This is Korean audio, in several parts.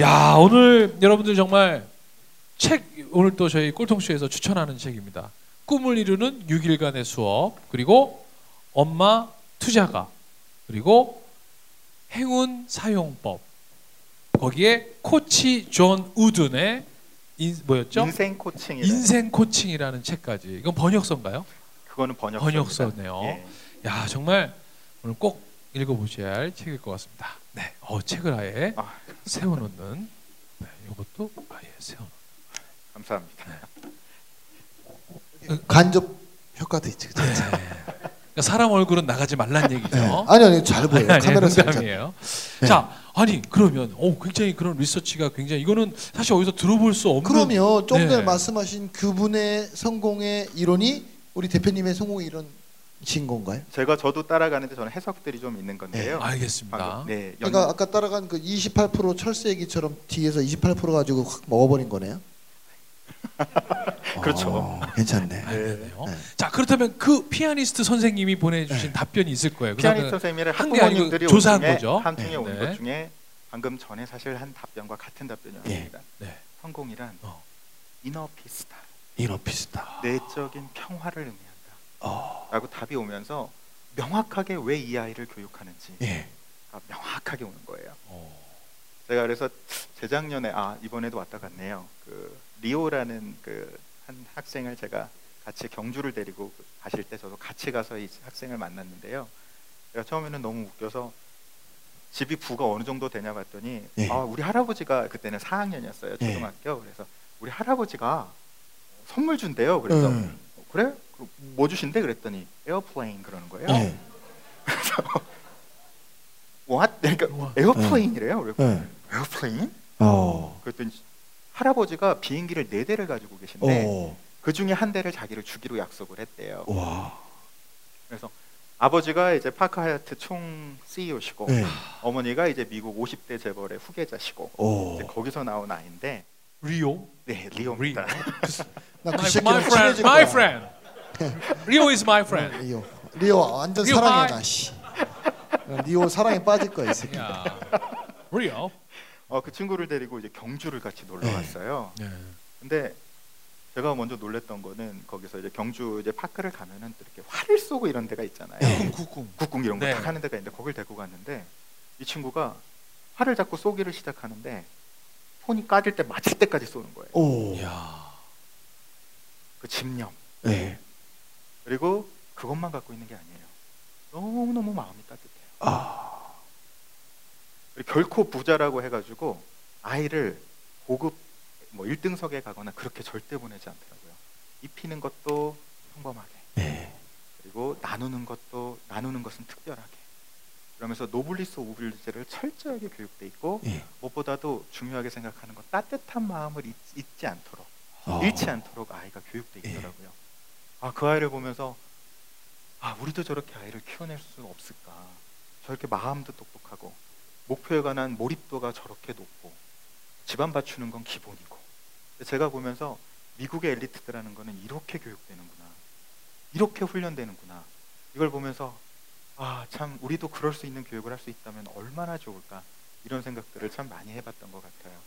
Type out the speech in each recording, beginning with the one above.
야 오늘 여러분들 정말 책 오늘 또 저희 꼴통쇼에서 추천하는 책입니다. 꿈을 이루는 6일간의 수업 그리고 엄마 투자가 그리고 행운 사용법 거기에 코치 존 우든의 인, 뭐였죠? 인생 코칭이 인생 코칭이라는 책까지 이건 번역서인가요? 그거는 번역서 번역서네요. 예. 야 정말 오늘 꼭 읽어보셔야 할 책일 것 같습니다. 네, 어 책을 아예 아. 세워놓는 네, 이것도 아예 세워놓는. 감사합니다. 간접 효과도 있지. 그죠? 네. 그러니까 사람 얼굴은 나가지 말란 얘기죠. 네. 아니 아니 잘 보여요. 아니, 카메라. 농담이에요. 네. 자, 아니 그러면 어 굉장히 그런 리서치가 굉장히 이거는 사실 어디서 들어볼 수 없는. 그러면 좀 전에 네. 말씀하신 그분의 성공의 이론이 우리 대표님의 성공의 이론이 신 건가요? 제가 저도 따라가는데 저는 해석들이 좀 있는 건데요. 알겠습니다. 방금, 네, 연, 그러니까 아까 따라간 그 28% 철새 얘기처럼 뒤에서 28% 가지고 확 먹어버린 거네요. 그렇죠. 어, 괜찮네. 알겠네요. 네. 자 그렇다면 그 피아니스트 선생님이 보내주신 답변이 있을 거예요. 피아니스트 아니고 학부모님들이 조사한 온 중에 거죠. 한중에 네. 온 네. 것 중에 방금 전에 사실 한 답변과 같은 답변이었습니다. 네. 성공이란 어. 이너 피스다. 이너 피스다. 내적인 평화를 의미한다. 어, 라고 답이 오면서 명확하게 왜 이 아이를 교육하는지 예. 가 명확하게 오는 거예요. 어, 제가 그래서 재작년에 아 이번에도 왔다 갔네요. 그 리오라는 그 한 학생을 제가 같이 경주를 데리고 가실 때 저도 같이 가서 이 학생을 만났는데요. 제가 처음에는 너무 웃겨서 집이 부가 어느 정도 되냐 봤더니 예. 아 우리 할아버지가 그때는 4학년이었어요 예. 초등학교 그래서 우리 할아버지가 선물 준대요. 그래서 음. 어, 그래 뭐 주신대 그랬더니 airplane 그러는 거예요. 예. What? 그러니까 우와. airplane이래요. 그래서 예. Airplane? 어. 그랬더니 할아버지가 비행기를 네 대를 가지고 계신데 어. 그 중에 한 대를 자기를 주기로 약속을 했대요. 와. 그래서 아버지가 이제 파크 하야트 총 CEO시고 예. 어머니가 이제 미국 50대 재벌의 후계자시고 오. 이제 거기서 나온 아이인데 리오. 네 리오입니다. 나 그 My, 새끼랑 friend, 친해질 my 거야. friend. 리오 is my friend. 리오. 리오 완전 리오 사랑해 Hi. 나 씨. 리오 사랑에 빠질 거야 이 새끼. 야, 리오. 어, 그 친구를 데리고 이제 경주를 같이 놀러 네. 갔어요. 네. 근데 제가 먼저 놀랬던 거는 거기서 이제 경주 이제 파크를 가면은 또 이렇게 활을 쏘고 이런 데가 있잖아요. 네. 국궁. 국궁 이런 거 네. 딱 하는 데가 있는데 거길 데리고 갔는데 이 친구가 활을 잡고 쏘기를 시작하는데 손이 까질 때 맞을 때까지 쏘는 거예요. 오. 야. 그 집념 네. 그리고 그것만 갖고 있는 게 아니에요. 너무 너무 마음이 따뜻해요. 아. 결코 부자라고 해가지고 아이를 고급 뭐 1등석에 가거나 그렇게 절대 보내지 않더라고요. 입히는 것도 평범하게 네. 그리고 나누는 것도 나누는 것은 특별하게 그러면서 노블리스 오블리제를 철저하게 교육돼 있고 예. 무엇보다도 중요하게 생각하는 건 따뜻한 마음을 잊, 잊지 않도록 어. 잃지 않도록 아이가 교육돼 예. 있더라고요. 아 그 아이를 보면서 아 우리도 저렇게 아이를 키워낼 수 없을까? 저렇게 마음도 똑똑하고 목표에 관한 몰입도가 저렇게 높고 집안 받쳐주는 건 기본이고 제가 보면서 미국의 엘리트들하는 거는 이렇게 교육되는구나 이렇게 훈련되는구나 이걸 보면서 아 참 우리도 그럴 수 있는 교육을 할 수 있다면 얼마나 좋을까 이런 생각들을 참 많이 해 봤던 것 같아요.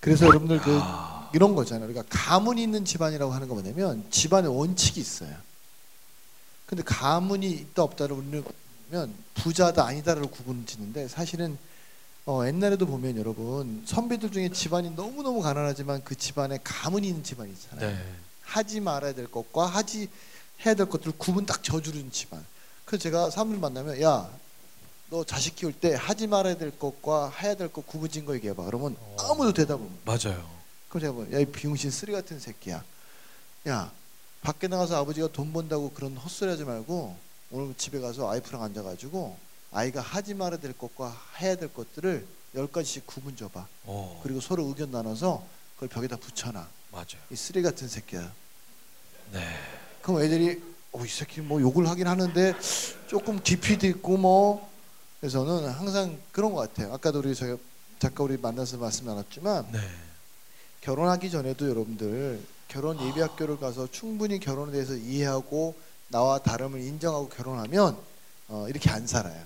그래서 여러분들 그 야. 이런 거잖아요. 그러니까 가문이 있는 집안이라고 하는 거 뭐냐면 집안에 원칙이 있어요. 근데 가문이 있다 없다를 우리는 부자다 아니다를 구분 짓는데 사실은 어, 옛날에도 보면 여러분 선비들 중에 집안이 너무 너무 가난하지만 그 집안에 가문이 있는 집안이 있잖아요. 네. 하지 말아야 될 것과 하지 해야 될 것들을 구분 딱 져주는 집안. 그래서 제가 사람들 만나면 야 너 자식 키울 때 하지 말아야 될 것과 해야 될 것 구분진 거 얘기해봐. 그러면 어. 아무도 대답을 못. 맞아요. 그럼 제가 뭐, 야 이 비용신 쓰레 같은 새끼야. 야 밖에 나가서 아버지가 돈 번다고 그런 헛소리 하지 말고 오늘 집에 가서 와이프랑 앉아가지고 아이가 하지 말아야 될 것과 해야 될 것들을 열 가지씩 구분 줘봐. 어. 그리고 서로 의견 나눠서 그걸 벽에다 붙여놔. 맞아요. 이 쓰레 같은 새끼야. 네. 그럼 애들이 어, 이 새끼 뭐 욕을 하긴 하는데 조금 깊이도 있고 뭐 그래서는 항상 그런 것 같아요. 아까도 우리 저희 작가 우리 만나서 말씀 나눴지만 네. 결혼하기 전에도 여러분들 결혼 예비 학교를 가서 충분히 결혼에 대해서 이해하고 나와 다름을 인정하고 결혼하면 어, 이렇게 안 살아요.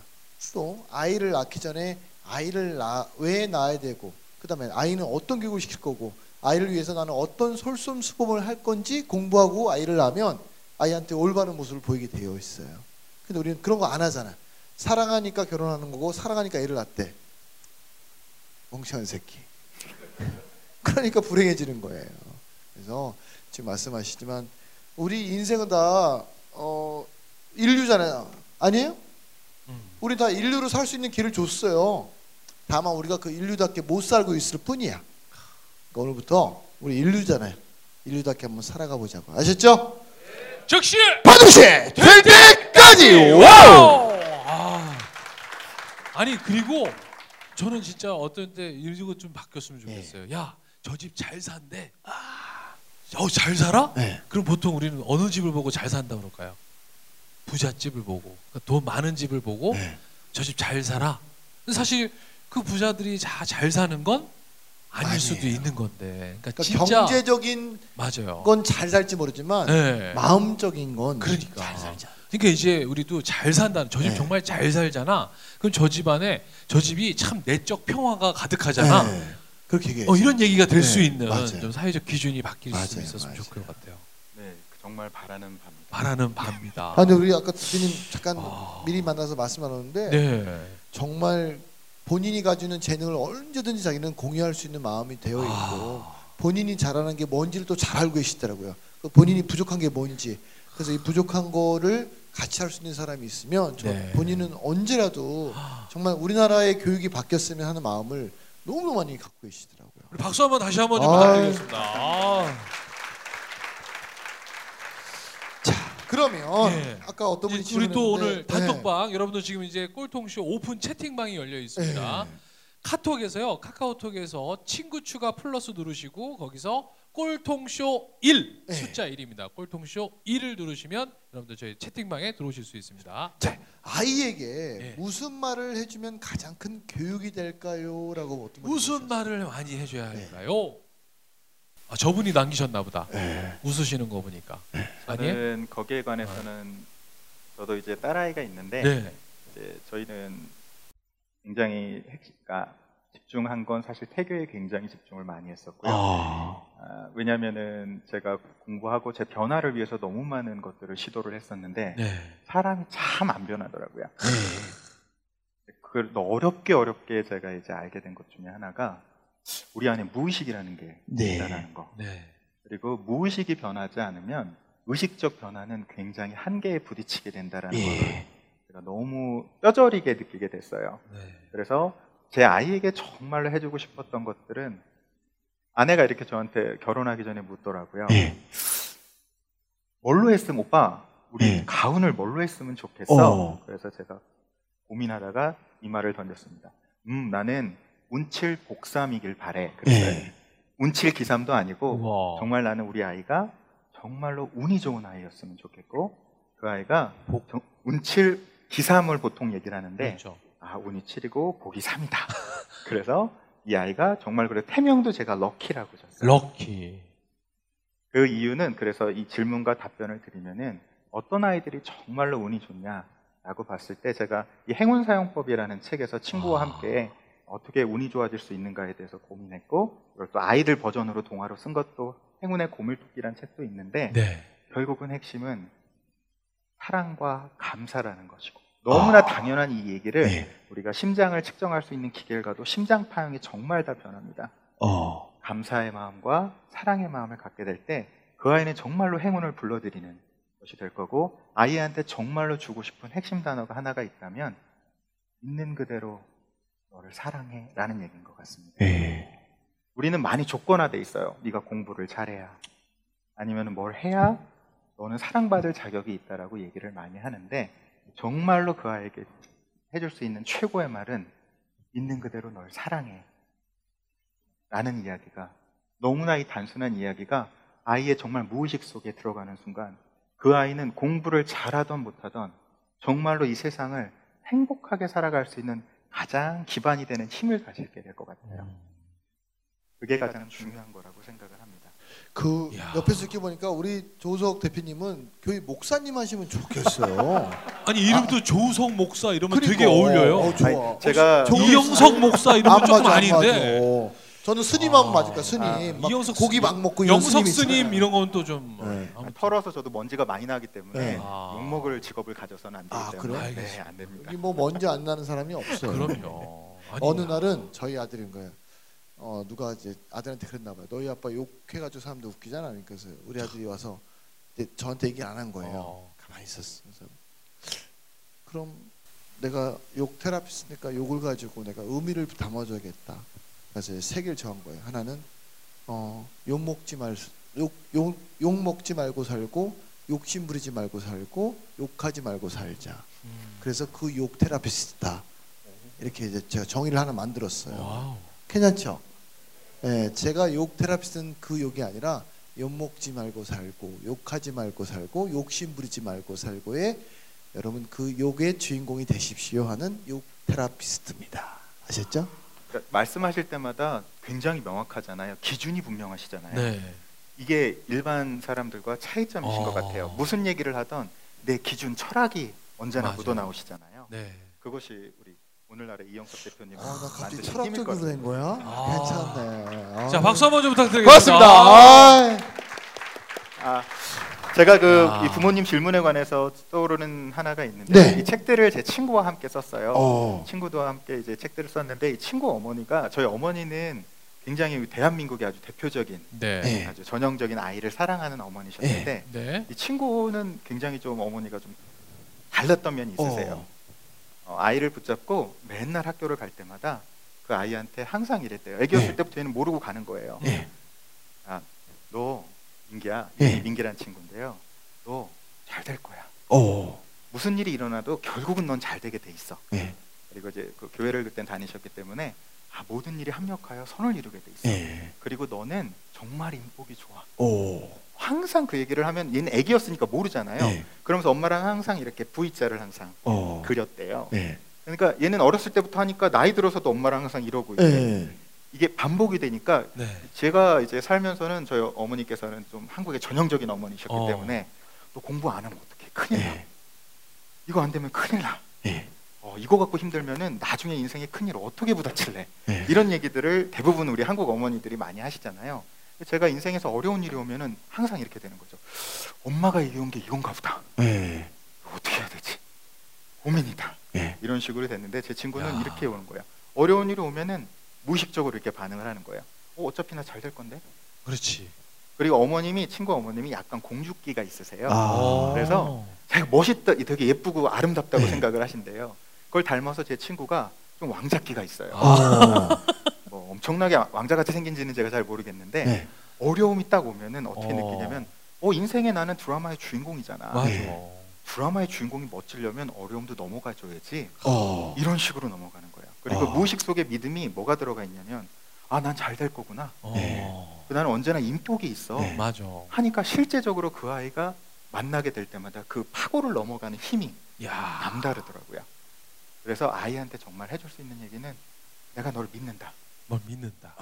또 아이를 낳기 전에 아이를 낳, 왜 낳아야 되고 그다음에 아이는 어떤 교육을 시킬 거고 아이를 위해서 나는 어떤 솔선수범을 할 건지 공부하고 아이를 낳으면 아이한테 올바른 모습을 보이게 되어 있어요. 근데 우리는 그런 거 안 하잖아. 사랑하니까 결혼하는 거고 사랑하니까 애를 낳대. 멍청한 새끼. 그러니까 불행해지는 거예요. 그래서 지금 말씀하시지만 우리 인생은 다 어, 일류잖아요. 아니에요? 음. 우리 다 일류로 살 수 있는 길을 줬어요. 다만 우리가 그 일류답게 못 살고 있을 뿐이야. 그러니까 오늘부터 우리 일류잖아요. 일류답게 한번 살아가 보자고. 아셨죠? 즉시 반드시 될 때까지 Wow! 아, 아니 그리고 저는 진짜 어떤 때 이거 좀 바뀌었으면 좋겠어요. 야, 저 집 잘 산대. 아, 어, 잘 살아? 네. 그럼 보통 우리는 어느 집을 보고 잘 산다 그럴까요? 부잣집을 보고 그러니까 돈 많은 집을 보고 네. 저집 잘 살아. 사실 그 부자들이 다 잘 사는 건 아닐 아니에요. 수도 있는 건데. 그러니까, 그러니까 경제적인 맞아요. 건 잘 살지 모르지만 네. 마음적인 건 그러니까. 잘 살자. 그러니까 이제 우리도 잘 산다는 저집 네. 정말 잘 살잖아. 그럼 저 집안에 저 집이 참 내적 평화가 가득하잖아. 네. 그렇게 얘기해. 어, 이런 얘기가 될 네, 수 있는 맞아요. 좀 사회적 기준이 바뀔 수 맞아요, 있었으면 맞아요. 좋을 것 같아요. 네, 정말 바라는 밤입니다. 바라는 바입니다. 아, 근데 우리 아까 대표님 잠깐 아. 미리 만나서 말씀 나눴는데 네. 정말 본인이 가지는 재능을 언제든지 자기는 공유할 수 있는 마음이 되어 있고 아. 본인이 잘하는 게 뭔지를 또 잘 알고 계시더라고요. 그 본인이 부족한 게 뭔지 그래서 이 부족한 거를 같이 할 수 있는 사람이 있으면 저 네. 본인은 언제라도 정말 우리나라의 교육이 바뀌었으면 하는 마음을 너무 많이 갖고 계시더라고요. 우리 박수 한번 다시 한번 좀 아유. 부탁드리겠습니다. 아. 그러면 예. 아까 어떤 분이 우리 또 오늘 질문했는데, 단톡방 여러분들 지금 이제 꼴통쇼 오픈 채팅방이 열려 네. 있습니다. 네. 카톡에서요. 카카오톡에서 친구 추가 플러스 누르시고 거기서 꼴통쇼 1 네. 숫자 1입니다. 꼴통쇼 1을 누르시면 여러분들 저희 채팅방에 들어오실 수 있습니다. 자, 아이에게 예. 무슨 말을 해주면 가장 큰 교육이 될까요?라고 어떤 분이 무슨. 말을 많이 해줘야 네. 할까요? 아, 저분이 남기셨나 보다. 네. 웃으시는 거 보니까. 아니에요? 저는 거기에 관해서는 저도 이제 딸아이가 있는데 네. 이제 저희는 굉장히 핵- 그러니까 집중한 건 사실 태교에 굉장히 집중을 많이 했었고요. 아. 아, 왜냐하면은 제가 공부하고 제 변화를 위해서 너무 많은 것들을 시도를 했었는데 네. 사람이 참 안 변하더라고요. 그걸 어렵게 어렵게 제가 이제 알게 된 것 중에 하나가 우리 안에 무의식이라는 게 네. 있다라는 거. 네. 그리고 무의식이 변하지 않으면 의식적 변화는 굉장히 한계에 부딪히게 된다라는 예. 걸 제가 너무 뼈저리게 느끼게 됐어요. 네. 그래서 제 아이에게 정말로 해주고 싶었던 것들은 아내가 이렇게 저한테 결혼하기 전에 묻더라고요. 예. 뭘로 했으면 오빠 우리 예. 가운을 뭘로 했으면 좋겠어. 어. 그래서 제가 고민하다가 이 말을 던졌습니다. 음 나는 운칠 복삼이길 바래. 그랬어요. 예. 운칠 기삼도 아니고 우와. 정말 나는 우리 아이가 정말로 운이 좋은 아이였으면 좋겠고 그 아이가 정- 운칠 기삼을 보통 얘기를 하는데 그렇죠. 아 운이 7이고 복이 3이다. 그래서 이 아이가 정말 그래 태명도 제가 럭키라고 줬어요. 럭키. 그 이유는 그래서 이 질문과 답변을 드리면은 어떤 아이들이 정말로 운이 좋냐라고 봤을 때 제가 이 행운 사용법이라는 책에서 친구와 아. 함께 어떻게 운이 좋아질 수 있는가에 대해서 고민했고 이걸 또 아이들 버전으로 동화로 쓴 것도 행운의 고물토끼라는 책도 있는데 네. 결국은 핵심은 사랑과 감사라는 것이고 너무나 아. 당연한 이 얘기를 네. 우리가 심장을 측정할 수 있는 기계를 가도 심장 파형이 정말 다 변합니다. 어. 감사의 마음과 사랑의 마음을 갖게 될 때 그 아이는 정말로 행운을 불러들이는 것이 될 거고 아이한테 정말로 주고 싶은 핵심 단어가 하나가 있다면 있는 그대로 너를 사랑해라는 얘기인 것 같습니다. 예. 우리는 많이 조건화돼 있어요. 네가 공부를 잘해야 아니면 뭘 해야 너는 사랑받을 자격이 있다라고 얘기를 많이 하는데 정말로 그 아이에게 해줄 수 있는 최고의 말은 있는 그대로 널 사랑해 라는 이야기가 너무나 이 단순한 이야기가 아이의 정말 무의식 속에 들어가는 순간 그 아이는 공부를 잘하던 못하던 정말로 이 세상을 행복하게 살아갈 수 있는 가장 기반이 되는 힘을 가지게 될 것 같아요. 그게 가장 중요한 거라고 생각을 합니다. 그 이야. 옆에서 이렇게 보니까 우리 조석 대표님은 교회 목사님 하시면 좋겠어요. 아니 이름도 조석 목사 이러면 그러니까. 되게 어울려요. 어, 좋아. 아니, 제가 이영석 목사 이러면 안 조금 맞아, 안 아닌데. 맞아. 저는 스님 하면 아. 맞을까 스님. 아, 막 이영석 고기 스님, 막 먹고 이런 영석 스님 스님 있잖아요. 이런 건 또좀 네. 아무튼 털어서 저도 먼지가 많이 나기 때문에 네. 아. 욕 먹을 직업을 가져서는 안 되기 아, 때문에 그래요? 네. 안 됩니다. 여기 뭐 먼지 안 나는 사람이 없어요. 그럼요. 아니, 어느 날은 저희 아들인 거예요. 어 누가 이제 아들한테 그랬나 봐요. 너희 아빠 욕해가지고 사람들 웃기잖아. 그러니까 우리 아들이 와서 저한테 얘기 안 한 거예요. 어. 가만히 있었어. 그래서 그럼 내가 욕 therapist니까 욕을 가지고 내가 의미를 담아줘야겠다. 그래서 세 개를 정한 거예요. 하나는 어, 욕 먹지 말, 욕, 욕, 욕 먹지 말고 살고 욕심 부리지 말고 살고 욕하지 말고 살자. 음. 그래서 그 욕 therapist다. 이렇게 이제 제가 정의를 하나 만들었어요. Wow. 괜찮죠? 예, 제가 욕 테라피스트는 그 욕이 아니라 욕 먹지 말고 살고 욕하지 말고 살고 욕심 부리지 말고 살고의 여러분 그 욕의 주인공이 되십시오 하는 욕 테라피스트입니다. 아셨죠? 그러니까 말씀하실 때마다 굉장히 명확하잖아요. 기준이 분명하시잖아요. 네. 이게 일반 사람들과 차이점이신 어. 것 같아요. 무슨 얘기를 하던 내 기준 철학이 언제나. 묻어 나오시잖아요. 네. 그것이 우리 오늘날의 이영석 대표님 아, 나 갑자기 철학적으로. 된 거야? 아. 괜찮네. 아. 자 박수 한번 좀 부탁드리겠습니다. 고맙습니다. 아. 아, 아, 제가 그 아. 이 부모님 질문에 관해서 떠오르는 하나가 있는데 네. 이 책들을 제 친구와 함께 썼어요. 어. 친구와 함께 이제 책들을 썼는데 이 친구 어머니가 저희 어머니는 굉장히 대한민국의 아주 대표적인 네. 네. 아주 전형적인 아이를 사랑하는 어머니셨는데 네. 이 친구는 굉장히 좀 어머니가 좀 달랐던 면이 있으세요. 어. 어, 아이를 붙잡고 맨날 학교를 갈 때마다 그 아이한테 항상 이랬대요. 애기였을 네. 때부터 얘는 모르고 가는 거예요. 네. 너 민기야, 네. 민기란 친구인데요. 너 잘 될 거야. 어. 무슨 일이 일어나도 결국은 넌 잘 되게 돼 있어. 네. 그리고 이제 그 교회를 그때 다니셨기 때문에 아, 모든 일이 합력하여 선을 이루게 돼 있어. 네. 그리고 너는 정말 인복이 좋아. 오. 항상 그 얘기를 하면 얘는 애기였으니까 모르잖아요. 네. 그러면서 엄마랑 항상 이렇게 V자를 항상 어. 그렸대요. 네. 그러니까 얘는 어렸을 때부터 하니까 나이 들어서도 엄마랑 항상 이러고 있고 네. 이게 반복이 되니까 네. 제가 이제 살면서는 저희 어머니께서는 좀 한국의 전형적인 어머니셨기 어. 때문에 너 공부 안 하면 어떡해 큰일 나 네. 이거 안 되면 큰일 나 네. 어, 이거 갖고 힘들면은 나중에 인생에 큰일 어떻게 부닥칠래 네. 이런 얘기들을 대부분 우리 한국 어머니들이 많이 하시잖아요 제가 인생에서 어려운 일이 오면은 항상 이렇게 되는 거죠 엄마가 얘기한 게 이건가 보다 네. 어떻게 해야 되지 고민이다 네. 이런 식으로 됐는데 제 친구는 야. 이렇게 오는 거예요 어려운 일이 오면은 무의식적으로 이렇게 반응을 하는 거예요 어, 어차피 나 잘 될 건데 그렇지. 그리고 어머님이 친구 어머님이 약간 공주기가 있으세요. 아. 그래서 자기가 멋있다, 되게 예쁘고 아름답다고 네. 생각을 하신대요. 그걸 닮아서 제 친구가 좀 왕자기가 있어요. 어. 뭐 엄청나게 왕자같이 생긴지는 제가 잘 모르겠는데 네. 어려움이 딱 오면은 어떻게 어. 느끼냐면 어 인생에 나는 드라마의 주인공이잖아. 맞아. 네. 드라마의 주인공이 멋지려면 어려움도 넘어가줘야지. 어. 이런 식으로 넘어가는 거예요. 그리고 어. 무의식 속에 믿음이 뭐가 들어가 있냐면 아 난 잘 될 거구나. 어. 네. 나는 언제나 인복이 있어. 네. 맞아. 하니까 실제적으로 그 아이가 만나게 될 때마다 그 파고를 넘어가는 힘이 야. 남다르더라고요. 그래서 아이한테 정말 해줄 수 있는 얘기는 내가 널 믿는다. 뭘 믿는다.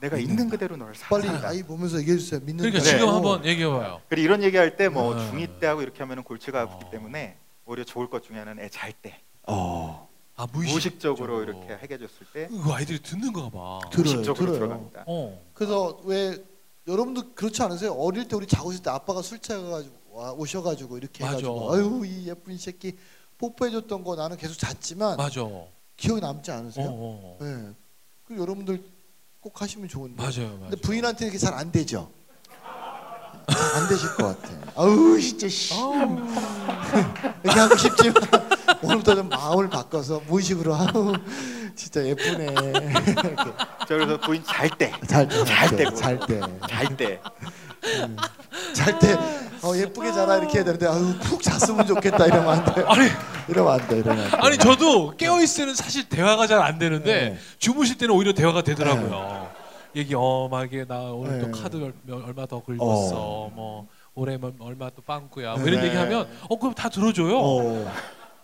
내가 믿는다. 있는 그대로 너를 빨리 사랑한다. 아이 보면서 얘기해 주세요. 믿는 그러니까 네. 지금 어. 한번 얘기해 봐요. 그리고 이런 얘기할 때 뭐 네. 중2 때 하고 이렇게 하면 골치가 아프기 어. 때문에 오히려 좋을 것 중에 하나는 애 잘 때 어. 아 무의식적으로 무의식적으로 이렇게 해줬을 때 그 아이들이 듣는가 봐. 들어요. 무의식적으로 들어요. 들어갑니다. 어. 그래서 왜 여러분도 그렇지 않으세요? 어릴 때 우리 자고 있을 때 아빠가 술 취해 가지고 와- 오셔 가지고 이렇게 맞아. 해가지고 아유 이 예쁜 새끼 뽀뽀해줬던 거 나는 계속 잤지만 맞아. 어, 기억이 남지 않으세요? 어. 네. 그 여러분들 꼭 하시면 좋은데. 맞아요. 맞아요. 근데 부인한테 이렇게 잘 안 되죠. 잘안 되실 것 같아. 아우 진짜 씨. 이렇게 하고 싶지만 오늘부터 좀 마음을 바꿔서 무의식으로 아우 진짜 예쁘네. 이렇게. 저 그래서 부인 잘 때, 잘 때, 잘 때, 잘 때, 잘 때. 잘 때, 어 예쁘게 자라 이렇게 해야 되는데 아유 푹 잤으면 좋겠다 이러면 안 돼. 아니 이러면 안 돼. 이러면 안 돼. 아니 저도 깨어 있을 때는 사실 대화가 잘 안 되는데 네. 주무실 때는 오히려 대화가 되더라고요. 얘기 어막 이게 나 오늘 또 네. 카드 얼- 얼마 더 긁었어. 뭐 올해 뭐 얼마 또 빵꾸야. 뭐 이런 네. 얘기하면 어 그럼 다 들어줘요. 어,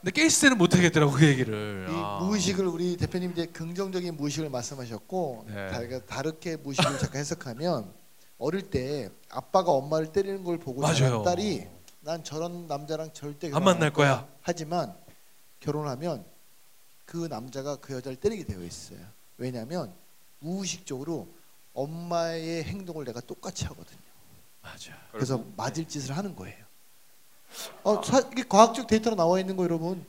근데 깨 있을 때는 못 하겠더라고 그 얘기를. 이 아. 무의식을 우리 대표님 이제 긍정적인 무의식을 말씀하셨고 네. 다르게 무의식을 잠깐 해석하면 어릴 때 아빠가 엄마를 때리는 걸 보고 맞아요. 자란 딸이 난 저런 남자랑 절대 안 만날 거야. 하지만 결혼하면 그 남자가 그 여자를 때리게 되어 있어요. 왜냐하면 무의식적으로 엄마의 행동을 내가 똑같이 하거든요. 맞아. 그래서 맞을 짓을 하는 거예요. 어, 사, 이게 과학적 데이터로 나와 있는 거 여러분.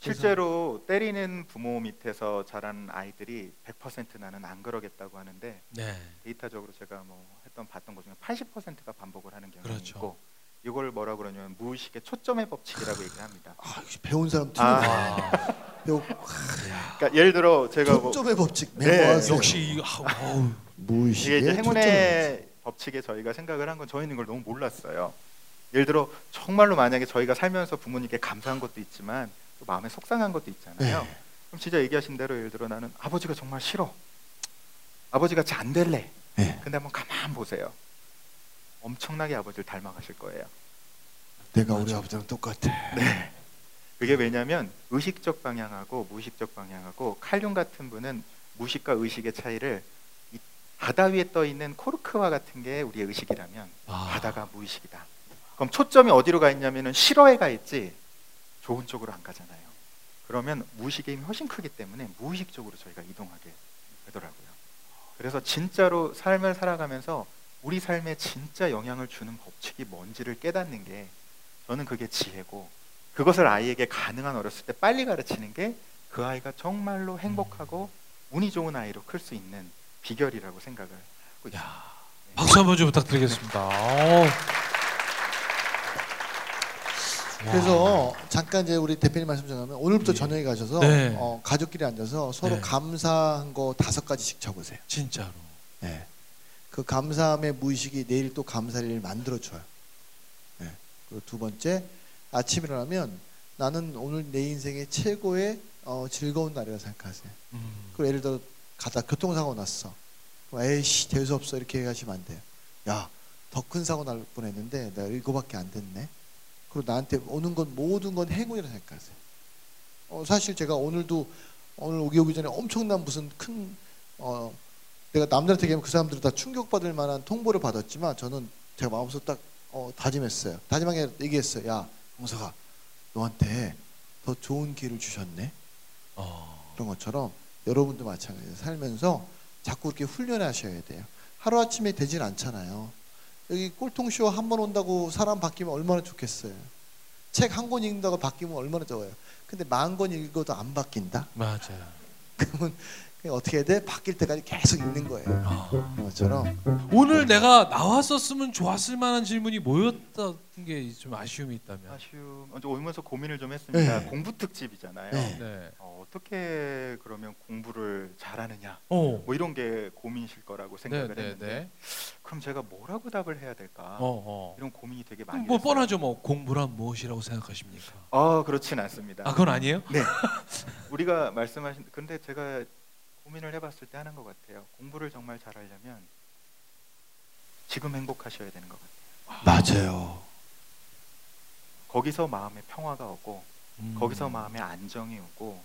실제로 때리는 부모 밑에서 자란 아이들이 100% 나는 안 그러겠다고 하는데 네. 데이터적으로 제가 뭐 했던 봤던 것 중에 80%가 반복을 하는 경향이 그렇죠. 있고 이걸 뭐라 그러냐면 무의식의 초점의 법칙이라고 얘기를 합니다. 아, 역시 배운 사람 아. 아. 배우 그러니까 예를 들어 제가 뭐 초점의 법칙 네. 역시 어우, 무의식의 이게 행운의 법칙에 저희가 생각을 한 건 저희는 이걸 너무 몰랐어요. 예를 들어 정말로 만약에 저희가 살면서 부모님께 감사한 것도 있지만 또 마음에 속상한 것도 있잖아요. 네. 그럼 진짜 얘기하신 대로 예를 들어 나는 아버지가 정말 싫어. 아버지가 잘안 될래. 네. 근데 한번 가만 보세요. 엄청나게 아버지를 닮아가실 거예요. 내가 우리 아버지랑 똑같아. 그게 왜냐하면 의식적 방향하고 무의식적 방향하고 칼륨 같은 분은 무의식과 의식의 차이를 이 바다 위에 떠 있는 코르크와 같은 게 우리의 의식이라면 아. 바다가 무의식이다. 그럼 초점이 어디로 가 있냐면은 싫어에 가 있지 좋은 쪽으로 안 가잖아요. 그러면 무의식의 힘이 훨씬 크기 때문에 무의식적으로 저희가 이동하게 되더라고요. 그래서 진짜로 삶을 살아가면서 우리 삶에 진짜 영향을 주는 법칙이 뭔지를 깨닫는 게 저는 그게 지혜고 그것을 아이에게 가능한 어렸을 때 빨리 가르치는 게 그 아이가 정말로 행복하고 운이 좋은 아이로 클 수 있는 비결이라고 생각을 하고 있습니다. 야, 박수 한번 좀 부탁드리겠습니다. 그래서 잠깐 이제 우리 대표님 말씀 전하면 오늘부터 예. 저녁에 가셔서 네. 어, 가족끼리 앉아서 서로 네. 감사한 거 다섯 가지씩 적으세요. 진짜로. 예. 그 감사함의 무의식이 내일 또 감사할 일을 만들어 줘요. 예. 그리고 두 번째 아침 일어나면 나는 오늘 내 인생의 최고의 어, 즐거운 날이라 생각하세요. 음. 그리고 예를 들어 가다 교통사고 났어. 그럼 에이씨 대수 없어 이렇게 하시면 안 돼요. 야 더 큰 사고 날 뻔했는데 내가 이거밖에 안 됐네. 그리고 나한테 오는 건 모든 건 행운이라 생각하세요. 어, 사실 제가 오늘도 오늘 오기 오기 전에 엄청난 무슨 큰 어, 내가 남들한테 얘기하면 그 사람들은 다 충격받을 만한 통보를 받았지만 저는 제가 마음속으로 딱 어, 다짐했어요. 다짐하게 얘기했어요. 야, 홍석아, 너한테 더 좋은 기회를 주셨네. 어. 그런 것처럼 여러분도 마찬가지예요. 살면서 자꾸 이렇게 훈련하셔야 돼요. 하루 아침에 되진 않잖아요. 여기 꼴통쇼 한 번 온다고 사람 바뀌면 얼마나 좋겠어요. 책 한 권 읽는다고 바뀌면 얼마나 좋아요. 근데 만 권 읽어도 안 바뀐다? 맞아요. 그러면 어떻게 해야 돼? 바뀔 때까지 계속 읽는 거예요. 아. 것처럼 오늘 내가 나왔었으면 좋았을 만한 질문이 뭐였던 게 좀 아쉬움이 있다면. 아쉬움 먼저 오면서 고민을 좀 했습니다. 네. 공부 특집이잖아요. 네. 네. 어, 어떻게 그러면 공부를 잘하느냐 어. 뭐 이런 게 고민이실 거라고 생각을 네, 네, 했는데 네. 그럼 제가 뭐라고 답을 해야 될까 어, 어. 이런 고민이 되게 많이 뭐 됐어요. 뻔하죠. 뭐 공부란 무엇이라고 생각하십니까? 아 그렇진 않습니다. 아, 그건 아니에요? 네. 우리가 말씀하신 근데 제가 고민을 해봤을 때 하는 것 같아요. 공부를 정말 잘하려면 지금 행복하셔야 되는 것 같아요. 맞아요. 거기서 마음의 평화가 오고 음. 거기서 마음의 안정이 오고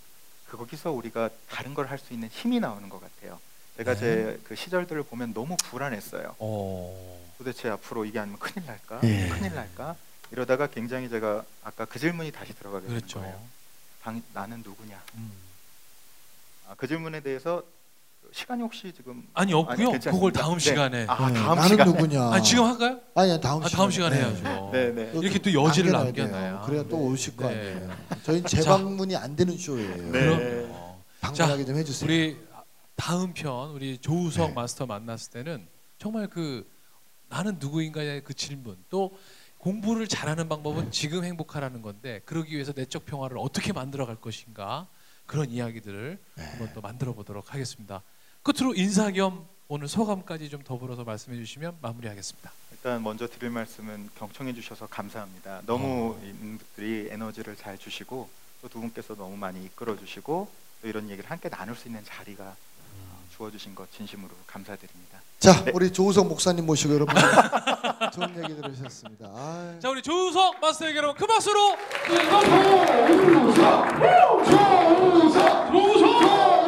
그 거기서 우리가 다른 걸 할 수 있는 힘이 나오는 것 같아요. 제가 네. 제그 시절들을 보면 너무 불안했어요. 어. 도대체 앞으로 이게 아니면 큰일 날까? 예. 큰일 날까? 이러다가 굉장히 제가 아까 그 질문이 다시 들어가게 되는 그렇죠. 거예요. 당, 나는 누구냐? 음. 아, 그 질문에 대해서 시간이 혹시 지금 아니 없고요. 괜찮습니다. 그걸 다음 네. 시간에. 아, 네, 다음 나는 시간에. 누구냐? 아, 지금 할까요? 아니야 다음 아. 다음 시간에 해야죠. 네, 네. 이렇게 또 여지를 남겨놔야. 돼요. 그래야 또 오실 거 네. 아니에요. 저희는 재방문이 안 되는 쇼예요. 네. 그럼요. 방문하게 좀 해주세요. 우리 다음 편 우리 조우석 네. 마스터 만났을 때는 정말 그 나는 누구인가의 그 질문 또 공부를 잘하는 방법은 지금 행복하라는 건데 그러기 위해서 내적 평화를 어떻게 만들어 갈 것인가 그런 이야기들을 네. 한번 또 만들어 보도록 하겠습니다. 끝으로 인사 겸 오늘 소감까지 좀 더불어서 말씀해 주시면 마무리하겠습니다. 일단 먼저 드릴 말씀은 경청해 주셔서 감사합니다. 너무 어. 있는 분들이 에너지를 잘 주시고 또 두 분께서 너무 많이 이끌어 주시고 또 이런 얘기를 함께 나눌 수 있는 자리가 어, 주어 주신 것 진심으로 감사드립니다. 자, 네. 우리 조우석 목사님 모시고 여러분 좋은 얘기 들으셨습니다. 아유. 자 우리 조우석 마스터에게 여러분 큰 박수로 조우석